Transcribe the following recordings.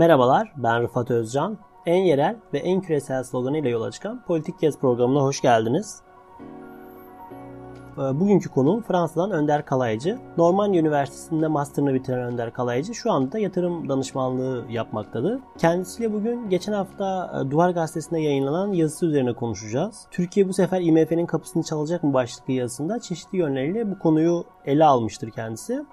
Merhabalar, ben Rıfat Özcan. En yerel ve en küresel sloganıyla yola çıkan Politik Gez programına hoş geldiniz. Ee, bugünkü konu Fransa'dan Önder Kalaycı. Normandiya Üniversitesi'nde master'ını bitiren Önder Kalaycı şu anda yatırım danışmanlığı yapmaktadır. Kendisiyle bugün geçen hafta e, Duvar Gazetesi'nde yayınlanan yazısı üzerine konuşacağız. Türkiye bu sefer IMF'nin kapısını çalacak mı başlıklı yazısında çeşitli yönleriyle bu konuyu ele almıştır kendisi.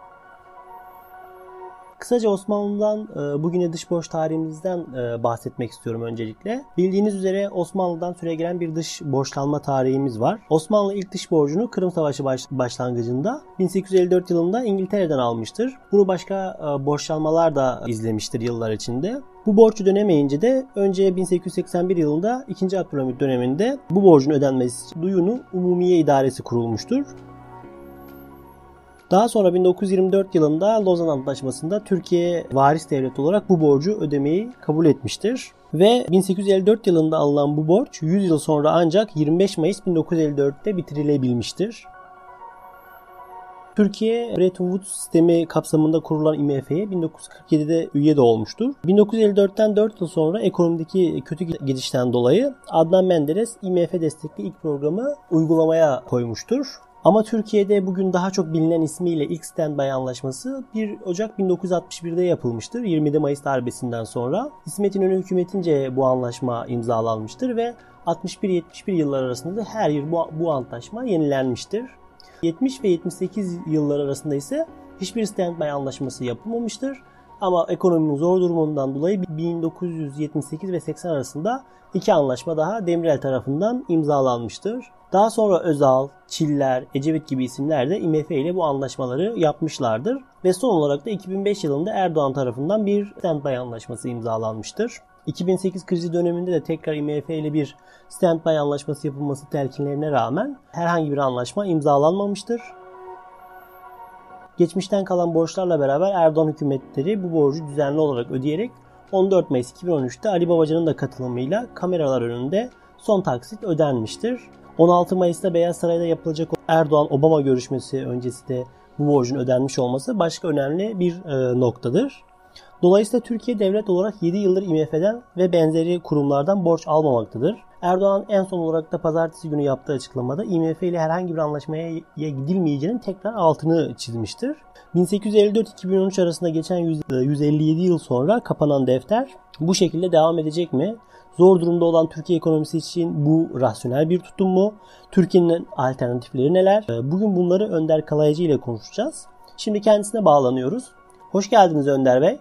Kısaca Osmanlı'dan e, bugüne dış borç tarihimizden e, bahsetmek istiyorum öncelikle. Bildiğiniz üzere Osmanlı'dan süregelen bir dış borçlanma tarihimiz var. Osmanlı ilk dış borcunu Kırım Savaşı başlangıcında 1854 yılında İngiltere'den almıştır. Bunu başka e, borçlanmalar da izlemiştir yıllar içinde. Bu borcu dönemeyince de önce 1881 yılında 2. Abdülhamit döneminde bu borcun ödenmesi duyunu Umumiye İdaresi kurulmuştur. Daha sonra 1924 yılında Lozan Antlaşması'nda Türkiye varis devlet olarak bu borcu ödemeyi kabul etmiştir. Ve 1854 yılında alınan bu borç 100 yıl sonra ancak 25 Mayıs 1954'te bitirilebilmiştir. Türkiye Bretton Woods sistemi kapsamında kurulan IMF'ye 1947'de üye de olmuştur. 1954'ten 4 yıl sonra ekonomideki kötü gidişten dolayı Adnan Menderes IMF destekli ilk programı uygulamaya koymuştur. Ama Türkiye'de bugün daha çok bilinen ismiyle ilk standby anlaşması 1 Ocak 1961'de yapılmıştır. 27 Mayıs darbesinden sonra. İsmet İnönü hükümetince bu anlaşma imzalanmıştır ve 61-71 yıllar arasında da her yıl bu, bu antlaşma yenilenmiştir. 70 ve 78 yıllar arasında ise hiçbir standby anlaşması yapılmamıştır. Ama ekonominin zor durumundan dolayı 1978 ve 80 arasında iki anlaşma daha Demirel tarafından imzalanmıştır. Daha sonra Özal, Çiller, Ecevit gibi isimler de IMF ile bu anlaşmaları yapmışlardır. Ve son olarak da 2005 yılında Erdoğan tarafından bir standby anlaşması imzalanmıştır. 2008 krizi döneminde de tekrar IMF ile bir standby anlaşması yapılması telkinlerine rağmen herhangi bir anlaşma imzalanmamıştır. Geçmişten kalan borçlarla beraber Erdoğan hükümetleri bu borcu düzenli olarak ödeyerek 14 Mayıs 2013'te Ali Babacan'ın da katılımıyla kameralar önünde son taksit ödenmiştir. 16 Mayıs'ta Beyaz Saray'da yapılacak Erdoğan-Obama görüşmesi öncesi de bu borcun ödenmiş olması başka önemli bir e, noktadır. Dolayısıyla Türkiye devlet olarak 7 yıldır IMF'den ve benzeri kurumlardan borç almamaktadır. Erdoğan en son olarak da pazartesi günü yaptığı açıklamada IMF ile herhangi bir anlaşmaya gidilmeyeceğinin tekrar altını çizmiştir. 1854-2013 arasında geçen 157 yıl sonra kapanan defter bu şekilde devam edecek mi? Zor durumda olan Türkiye ekonomisi için bu rasyonel bir tutum mu? Türkiye'nin alternatifleri neler? Ee, bugün bunları Önder Kalaycı ile konuşacağız. Şimdi kendisine bağlanıyoruz. Hoş geldiniz Önder Bey.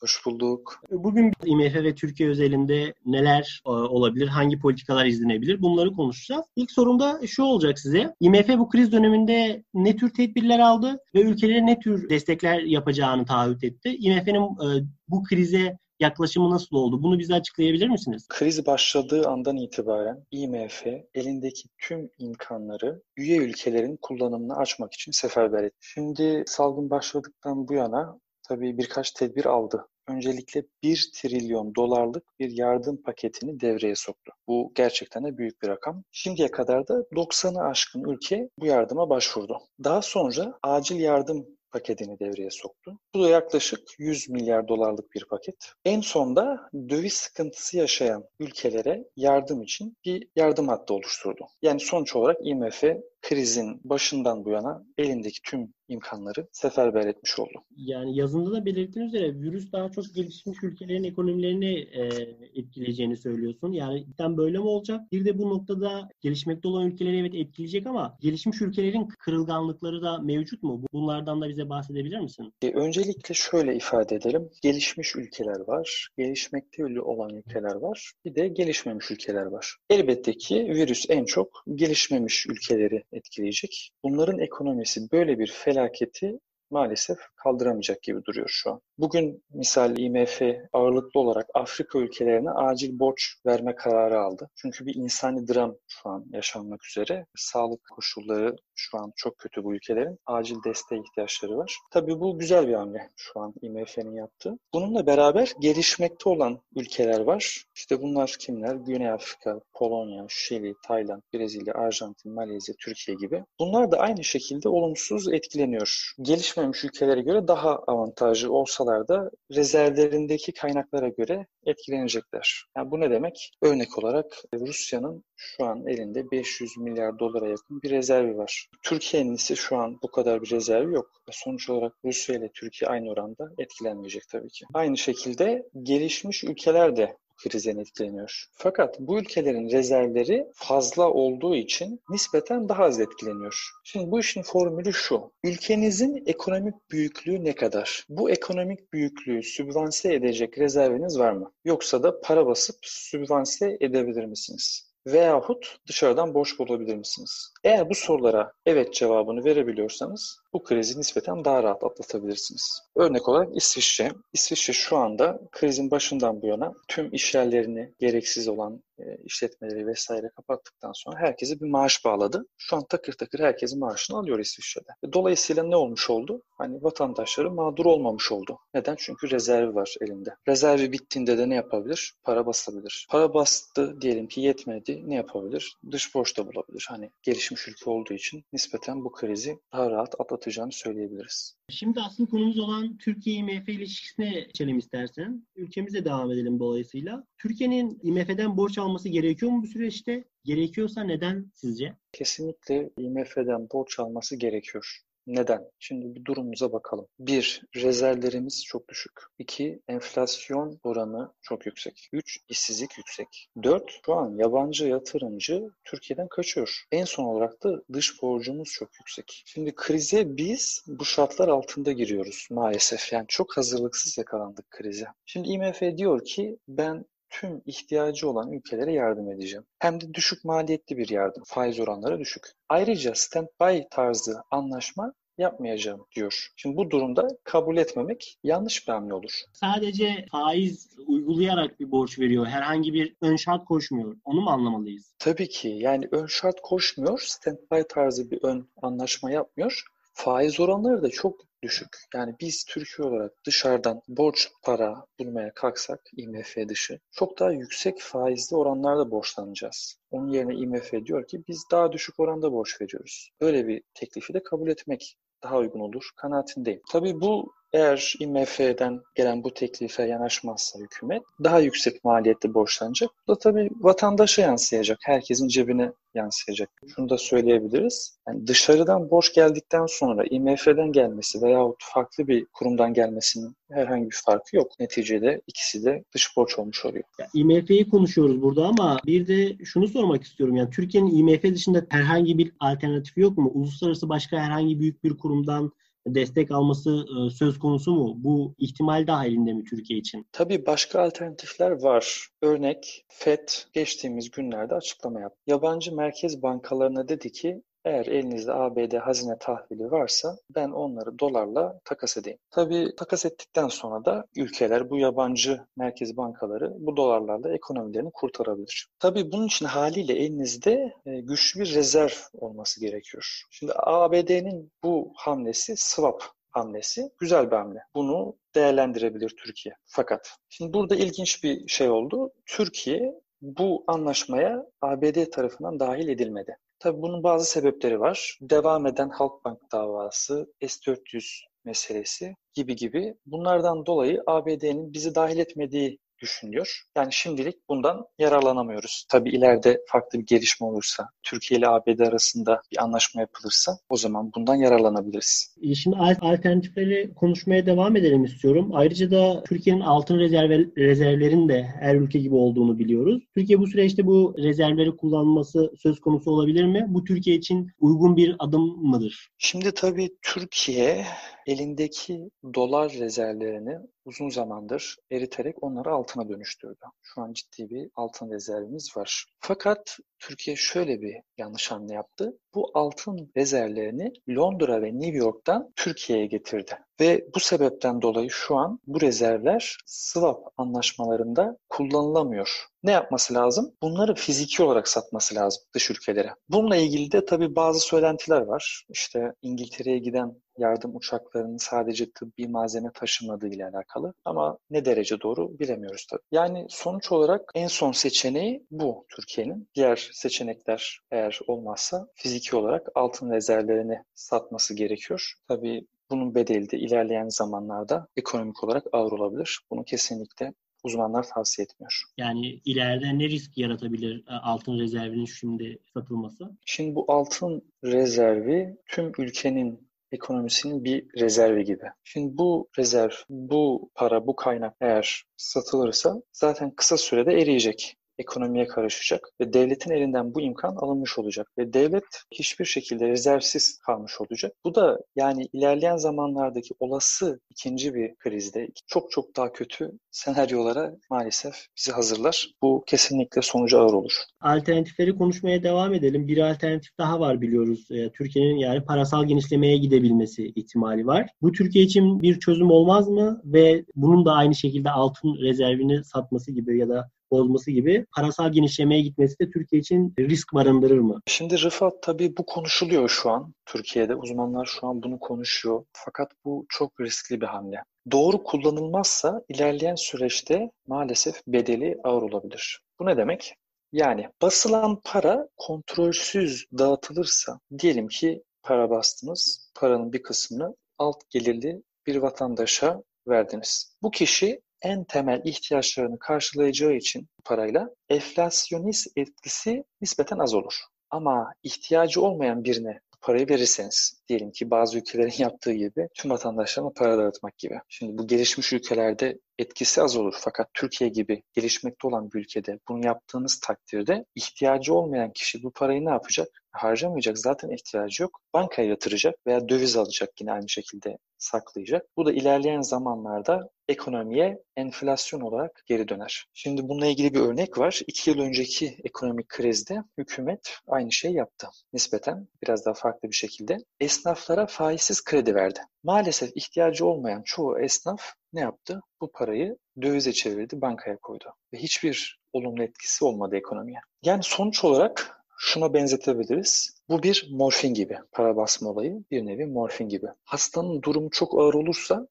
Hoş bulduk. Bugün IMF ve Türkiye özelinde neler e, olabilir, hangi politikalar izlenebilir bunları konuşacağız. İlk sorumda şu olacak size. IMF bu kriz döneminde ne tür tedbirler aldı ve ülkelere ne tür destekler yapacağını taahhüt etti? IMF'nin e, bu krize yaklaşımı nasıl oldu? Bunu bize açıklayabilir misiniz? Kriz başladığı andan itibaren IMF elindeki tüm imkanları üye ülkelerin kullanımını açmak için seferber etti. Şimdi salgın başladıktan bu yana tabii birkaç tedbir aldı. Öncelikle 1 trilyon dolarlık bir yardım paketini devreye soktu. Bu gerçekten de büyük bir rakam. Şimdiye kadar da 90'ı aşkın ülke bu yardıma başvurdu. Daha sonra acil yardım paketini devreye soktu. Bu da yaklaşık 100 milyar dolarlık bir paket. En sonda döviz sıkıntısı yaşayan ülkelere yardım için bir yardım hattı oluşturdu. Yani sonuç olarak IMF krizin başından bu yana elindeki tüm imkanları seferber etmiş oldu. Yani yazında da belirttiğiniz üzere virüs daha çok gelişmiş ülkelerin ekonomilerini e, etkileyeceğini söylüyorsun. Yani cidden böyle mi olacak? Bir de bu noktada gelişmekte olan ülkeleri evet etkileyecek ama gelişmiş ülkelerin kırılganlıkları da mevcut mu? Bunlardan da bize bahsedebilir misin? E, öncelikle şöyle ifade edelim. Gelişmiş ülkeler var, gelişmekte olan ülkeler var, bir de gelişmemiş ülkeler var. Elbette ki virüs en çok gelişmemiş ülkeleri etkileyecek. Bunların ekonomisi böyle bir felaketi maalesef kaldıramayacak gibi duruyor şu an. Bugün misal IMF ağırlıklı olarak Afrika ülkelerine acil borç verme kararı aldı. Çünkü bir insani dram şu an yaşanmak üzere. Sağlık koşulları Şu an çok kötü bu ülkelerin. Acil desteğe ihtiyaçları var. Tabii bu güzel bir hamle şu an IMF'nin yaptığı. Bununla beraber gelişmekte olan ülkeler var. İşte bunlar kimler? Güney Afrika, Polonya, Şili, Tayland, Brezilya, Arjantin, Malezya, Türkiye gibi. Bunlar da aynı şekilde olumsuz etkileniyor. Gelişmemiş ülkelere göre daha avantajlı olsalar da rezervlerindeki kaynaklara göre etkilenecekler. Yani bu ne demek? Örnek olarak Rusya'nın şu an elinde 500 milyar dolara yakın bir rezervi var. Türkiye'nin ise şu an bu kadar bir rezervi yok. Sonuç olarak Rusya ile Türkiye aynı oranda etkilenmeyecek tabii ki. Aynı şekilde gelişmiş ülkeler de krizden etkileniyor. Fakat bu ülkelerin rezervleri fazla olduğu için nispeten daha az etkileniyor. Şimdi bu işin formülü şu. Ülkenizin ekonomik büyüklüğü ne kadar? Bu ekonomik büyüklüğü sübvanse edecek rezerviniz var mı? Yoksa da para basıp sübvanse edebilir misiniz? Veyahut dışarıdan borç bulabilir misiniz? Eğer bu sorulara evet cevabını verebiliyorsanız bu krizi nispeten daha rahat atlatabilirsiniz. Örnek olarak İsviçre. İsviçre şu anda krizin başından bu yana tüm işyerlerini gereksiz olan e, işletmeleri vesaire kapattıktan sonra herkese bir maaş bağladı. Şu an takır takır herkesin maaşını alıyor İsviçre'de. Dolayısıyla ne olmuş oldu? Hani vatandaşları mağdur olmamış oldu. Neden? Çünkü rezervi var elinde. Rezervi bittiğinde de ne yapabilir? Para basabilir. Para bastı diyelim ki yetmedi. Ne yapabilir? Dış borç da bulabilir. Hani gelişmiş ülke olduğu için nispeten bu krizi daha rahat atlatabilir atlatacağını söyleyebiliriz. Şimdi asıl konumuz olan Türkiye-IMF ilişkisine geçelim istersen. Ülkemize devam edelim dolayısıyla. Türkiye'nin IMF'den borç alması gerekiyor mu bu süreçte? Gerekiyorsa neden sizce? Kesinlikle IMF'den borç alması gerekiyor. Neden? Şimdi bir durumumuza bakalım. Bir, rezervlerimiz çok düşük. İki, enflasyon oranı çok yüksek. Üç, işsizlik yüksek. Dört, şu an yabancı yatırımcı Türkiye'den kaçıyor. En son olarak da dış borcumuz çok yüksek. Şimdi krize biz bu şartlar altında giriyoruz maalesef. Yani çok hazırlıksız yakalandık krize. Şimdi IMF diyor ki ben tüm ihtiyacı olan ülkelere yardım edeceğim. Hem de düşük maliyetli bir yardım. Faiz oranları düşük. Ayrıca stand-by tarzı anlaşma yapmayacağım diyor. Şimdi bu durumda kabul etmemek yanlış bir hamle olur. Sadece faiz uygulayarak bir borç veriyor. Herhangi bir ön şart koşmuyor. Onu mu anlamalıyız? Tabii ki. Yani ön şart koşmuyor. Stand-by tarzı bir ön anlaşma yapmıyor. Faiz oranları da çok düşük. Yani biz Türkiye olarak dışarıdan borç para bulmaya kalksak IMF dışı çok daha yüksek faizli oranlarda borçlanacağız. Onun yerine IMF diyor ki biz daha düşük oranda borç veriyoruz. Böyle bir teklifi de kabul etmek daha uygun olur kanaatindeyim. Tabii bu eğer IMF'den gelen bu teklife yanaşmazsa hükümet daha yüksek maliyette borçlanacak. Bu da tabii vatandaşa yansıyacak. Herkesin cebine yansıyacak. Şunu da söyleyebiliriz. Yani dışarıdan borç geldikten sonra IMF'den gelmesi veyahut farklı bir kurumdan gelmesinin herhangi bir farkı yok. Neticede ikisi de dış borç olmuş oluyor. Ya, IMF'yi konuşuyoruz burada ama bir de şunu sormak istiyorum. Yani Türkiye'nin IMF dışında herhangi bir alternatifi yok mu? Uluslararası başka herhangi büyük bir kurumdan destek alması e, söz konusu mu? Bu ihtimal dahilinde mi Türkiye için? Tabii başka alternatifler var. Örnek FED geçtiğimiz günlerde açıklama yaptı. Yabancı merkez bankalarına dedi ki eğer elinizde ABD hazine tahvili varsa ben onları dolarla takas edeyim. Tabii takas ettikten sonra da ülkeler bu yabancı merkez bankaları bu dolarlarla ekonomilerini kurtarabilir. Tabii bunun için haliyle elinizde e, güçlü bir rezerv olması gerekiyor. Şimdi ABD'nin bu hamlesi swap hamlesi güzel bir hamle. Bunu değerlendirebilir Türkiye. Fakat şimdi burada ilginç bir şey oldu. Türkiye bu anlaşmaya ABD tarafından dahil edilmedi. Tabii bunun bazı sebepleri var. Devam eden Halkbank davası, S-400 meselesi gibi gibi. Bunlardan dolayı ABD'nin bizi dahil etmediği düşünülüyor. Yani şimdilik bundan yararlanamıyoruz. Tabii ileride farklı bir gelişme olursa, Türkiye ile ABD arasında bir anlaşma yapılırsa o zaman bundan yararlanabiliriz. E, şimdi alternatifleri konuşmaya devam edelim istiyorum. Ayrıca da Türkiye'nin altın rezerv rezervlerin de her ülke gibi olduğunu biliyoruz. Türkiye bu süreçte bu rezervleri kullanması söz konusu olabilir mi? Bu Türkiye için uygun bir adım mıdır? Şimdi tabii Türkiye elindeki dolar rezervlerini uzun zamandır eriterek onları altına dönüştürdü. Şu an ciddi bir altın rezervimiz var. Fakat Türkiye şöyle bir yanlış hamle yaptı. Bu altın rezervlerini Londra ve New York'tan Türkiye'ye getirdi. Ve bu sebepten dolayı şu an bu rezervler swap anlaşmalarında kullanılamıyor. Ne yapması lazım? Bunları fiziki olarak satması lazım dış ülkelere. Bununla ilgili de tabii bazı söylentiler var. İşte İngiltere'ye giden yardım uçaklarının sadece tıbbi malzeme taşımadığı ile alakalı. Ama ne derece doğru bilemiyoruz tabii. Yani sonuç olarak en son seçeneği bu Türkiye'nin. Diğer seçenekler eğer olmazsa fiziki olarak altın rezervlerini satması gerekiyor. Tabii bunun bedeli de ilerleyen zamanlarda ekonomik olarak ağır olabilir. Bunu kesinlikle uzmanlar tavsiye etmiyor. Yani ileride ne risk yaratabilir e, altın rezervinin şimdi satılması? Şimdi bu altın rezervi tüm ülkenin ekonomisinin bir rezervi gibi. Şimdi bu rezerv, bu para, bu kaynak eğer satılırsa zaten kısa sürede eriyecek ekonomiye karışacak ve devletin elinden bu imkan alınmış olacak ve devlet hiçbir şekilde rezervsiz kalmış olacak. Bu da yani ilerleyen zamanlardaki olası ikinci bir krizde çok çok daha kötü senaryolara maalesef bizi hazırlar. Bu kesinlikle sonucu ağır olur. Alternatifleri konuşmaya devam edelim. Bir alternatif daha var biliyoruz. Ee, Türkiye'nin yani parasal genişlemeye gidebilmesi ihtimali var. Bu Türkiye için bir çözüm olmaz mı? Ve bunun da aynı şekilde altın rezervini satması gibi ya da bozması gibi parasal genişlemeye gitmesi de Türkiye için risk barındırır mı? Şimdi Rıfat tabii bu konuşuluyor şu an Türkiye'de. Uzmanlar şu an bunu konuşuyor. Fakat bu çok riskli bir hamle. Doğru kullanılmazsa ilerleyen süreçte maalesef bedeli ağır olabilir. Bu ne demek? Yani basılan para kontrolsüz dağıtılırsa diyelim ki para bastınız, paranın bir kısmını alt gelirli bir vatandaşa verdiniz. Bu kişi en temel ihtiyaçlarını karşılayacağı için parayla enflasyonist etkisi nispeten az olur. Ama ihtiyacı olmayan birine parayı verirseniz, diyelim ki bazı ülkelerin yaptığı gibi tüm vatandaşlarına para dağıtmak gibi. Şimdi bu gelişmiş ülkelerde etkisi az olur. Fakat Türkiye gibi gelişmekte olan bir ülkede bunu yaptığınız takdirde ihtiyacı olmayan kişi bu parayı ne yapacak? Harcamayacak. Zaten ihtiyacı yok. Bankaya yatıracak veya döviz alacak yine aynı şekilde saklayacak. Bu da ilerleyen zamanlarda ekonomiye enflasyon olarak geri döner. Şimdi bununla ilgili bir örnek var. İki yıl önceki ekonomik krizde hükümet aynı şey yaptı. Nispeten biraz daha farklı bir şekilde. Esnaflara faizsiz kredi verdi. Maalesef ihtiyacı olmayan çoğu esnaf ne yaptı? Bu parayı dövize çevirdi, bankaya koydu. Ve hiçbir olumlu etkisi olmadı ekonomiye. Yani sonuç olarak şuna benzetebiliriz. Bu bir morfin gibi. Para basma olayı bir nevi morfin gibi. Hastanın durumu çok ağır olursa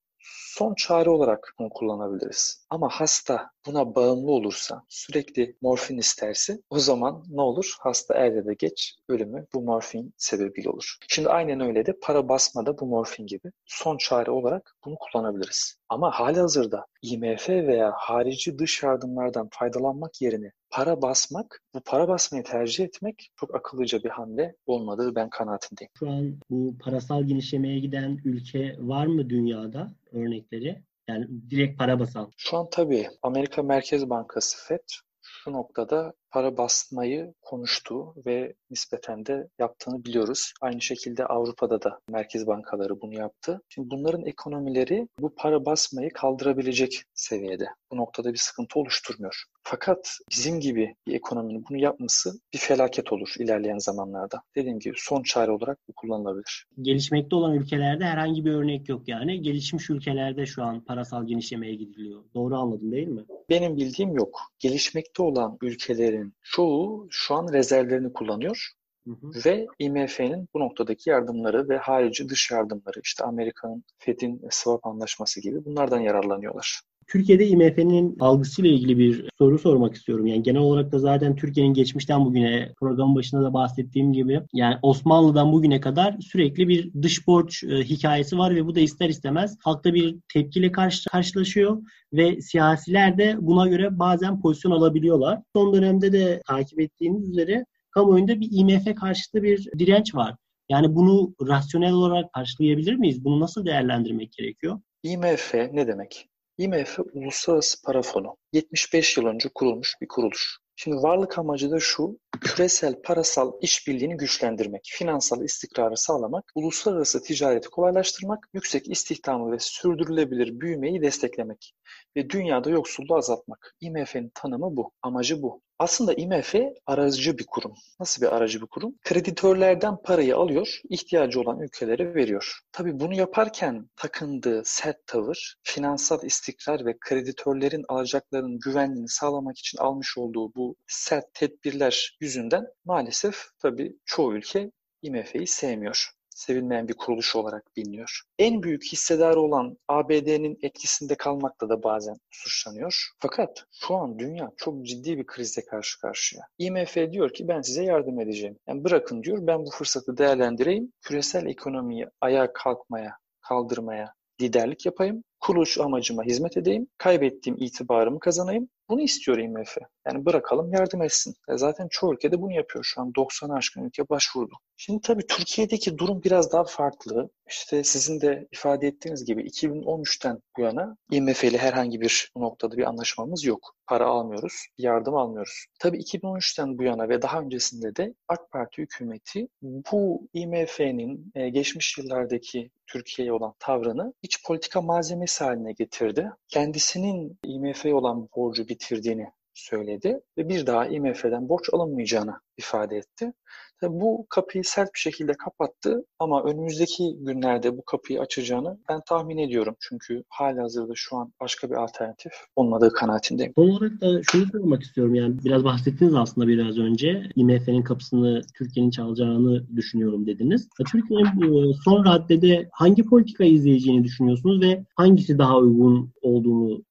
son çare olarak bunu kullanabiliriz. Ama hasta buna bağımlı olursa, sürekli morfin isterse o zaman ne olur? Hasta er ya da geç ölümü bu morfin sebebiyle olur. Şimdi aynen öyle de para basmada bu morfin gibi son çare olarak bunu kullanabiliriz. Ama hali hazırda IMF veya harici dış yardımlardan faydalanmak yerine para basmak, bu para basmayı tercih etmek çok akıllıca bir hamle olmadığı ben kanaatindeyim. Şu an bu parasal genişlemeye giden ülke var mı dünyada örnekleri? Yani direkt para basan. Şu an tabii Amerika Merkez Bankası FED şu noktada para basmayı konuştuğu ve nispeten de yaptığını biliyoruz. Aynı şekilde Avrupa'da da merkez bankaları bunu yaptı. Şimdi bunların ekonomileri bu para basmayı kaldırabilecek seviyede. Bu noktada bir sıkıntı oluşturmuyor. Fakat bizim gibi bir ekonominin bunu yapması bir felaket olur ilerleyen zamanlarda. Dediğim gibi son çare olarak bu kullanılabilir. Gelişmekte olan ülkelerde herhangi bir örnek yok yani. Gelişmiş ülkelerde şu an parasal genişlemeye gidiliyor. Doğru anladım değil mi? Benim bildiğim yok. Gelişmekte olan ülkelerin çoğu şu an rezervlerini kullanıyor. Hı hı. Ve IMF'nin bu noktadaki yardımları ve harici dış yardımları işte Amerika'nın FED'in swap anlaşması gibi bunlardan yararlanıyorlar. Türkiye'de IMF'nin algısıyla ilgili bir soru sormak istiyorum. Yani genel olarak da zaten Türkiye'nin geçmişten bugüne programın başında da bahsettiğim gibi yani Osmanlı'dan bugüne kadar sürekli bir dış borç e, hikayesi var ve bu da ister istemez halkta bir tepkiyle karşı, karşılaşıyor ve siyasiler de buna göre bazen pozisyon alabiliyorlar. Son dönemde de takip ettiğiniz üzere kamuoyunda bir IMF karşıtı bir direnç var. Yani bunu rasyonel olarak karşılayabilir miyiz? Bunu nasıl değerlendirmek gerekiyor? IMF ne demek? IMF Uluslararası Para Fonu. 75 yıl önce kurulmuş bir kuruluş. Şimdi varlık amacı da şu, küresel parasal işbirliğini güçlendirmek, finansal istikrarı sağlamak, uluslararası ticareti kolaylaştırmak, yüksek istihdamı ve sürdürülebilir büyümeyi desteklemek ve dünyada yoksulluğu azaltmak. IMF'nin tanımı bu, amacı bu. Aslında IMF aracı bir kurum. Nasıl bir aracı bir kurum? Kreditörlerden parayı alıyor, ihtiyacı olan ülkelere veriyor. Tabii bunu yaparken takındığı sert tavır, finansal istikrar ve kreditörlerin alacaklarının güvenliğini sağlamak için almış olduğu bu sert tedbirler yüzünden maalesef tabii çoğu ülke IMF'yi sevmiyor sevilmeyen bir kuruluş olarak biliniyor. En büyük hissedarı olan ABD'nin etkisinde kalmakla da bazen suçlanıyor. Fakat şu an dünya çok ciddi bir krizle karşı karşıya. IMF diyor ki ben size yardım edeceğim. Yani bırakın diyor ben bu fırsatı değerlendireyim. Küresel ekonomiyi ayağa kalkmaya, kaldırmaya liderlik yapayım. Kuruluş amacıma hizmet edeyim. Kaybettiğim itibarımı kazanayım. Bunu istiyor IMF. Yani bırakalım yardım etsin. E zaten çoğu ülkede bunu yapıyor şu an. 90 aşkın ülke başvurdu. Şimdi tabii Türkiye'deki durum biraz daha farklı. İşte sizin de ifade ettiğiniz gibi 2013'ten bu yana IMF ile herhangi bir noktada bir anlaşmamız yok. Para almıyoruz, yardım almıyoruz. Tabii 2013'ten bu yana ve daha öncesinde de AK Parti hükümeti bu IMF'nin e, geçmiş yıllardaki Türkiye'ye olan tavrını iç politika malzemesi haline getirdi. Kendisinin IMF'ye olan borcu bitirdiğini söyledi ve bir daha IMF'den borç alınmayacağını ifade etti. Tabii bu kapıyı sert bir şekilde kapattı ama önümüzdeki günlerde bu kapıyı açacağını ben tahmin ediyorum. Çünkü hali hazırda şu an başka bir alternatif olmadığı kanaatindeyim. Son olarak da şunu sormak istiyorum. Yani biraz bahsettiniz aslında biraz önce. IMF'nin kapısını Türkiye'nin çalacağını düşünüyorum dediniz. Türkiye'nin son raddede hangi politika izleyeceğini düşünüyorsunuz ve hangisi daha uygun olduğunu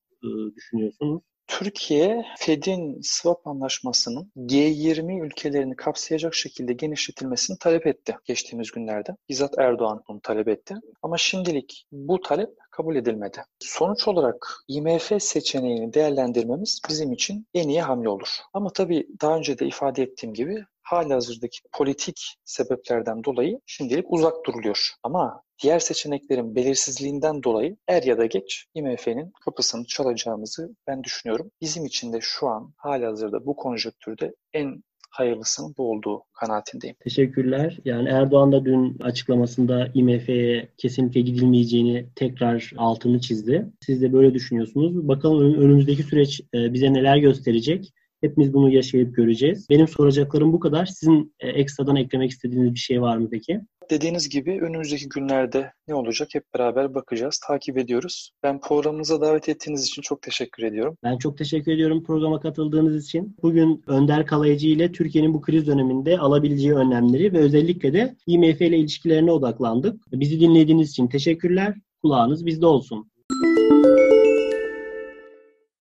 düşünüyorsunuz? Türkiye, Fed'in swap anlaşmasının G20 ülkelerini kapsayacak şekilde genişletilmesini talep etti geçtiğimiz günlerde. Bizzat Erdoğan bunu talep etti. Ama şimdilik bu talep kabul edilmedi. Sonuç olarak IMF seçeneğini değerlendirmemiz bizim için en iyi hamle olur. Ama tabii daha önce de ifade ettiğim gibi halihazırdaki politik sebeplerden dolayı şimdilik uzak duruluyor. Ama diğer seçeneklerin belirsizliğinden dolayı er ya da geç IMF'nin kapısını çalacağımızı ben düşünüyorum. Bizim için de şu an halihazırda bu konjonktürde en hayırlısının bu olduğu kanaatindeyim. Teşekkürler. Yani Erdoğan da dün açıklamasında IMF'ye kesinlikle gidilmeyeceğini tekrar altını çizdi. Siz de böyle düşünüyorsunuz. Bakalım önümüzdeki süreç e, bize neler gösterecek. Hepimiz bunu yaşayıp göreceğiz. Benim soracaklarım bu kadar. Sizin e, ekstradan eklemek istediğiniz bir şey var mı peki? Dediğiniz gibi önümüzdeki günlerde ne olacak hep beraber bakacağız, takip ediyoruz. Ben programımıza davet ettiğiniz için çok teşekkür ediyorum. Ben çok teşekkür ediyorum programa katıldığınız için. Bugün Önder Kalaycı ile Türkiye'nin bu kriz döneminde alabileceği önlemleri ve özellikle de IMF ile ilişkilerine odaklandık. Bizi dinlediğiniz için teşekkürler. Kulağınız bizde olsun.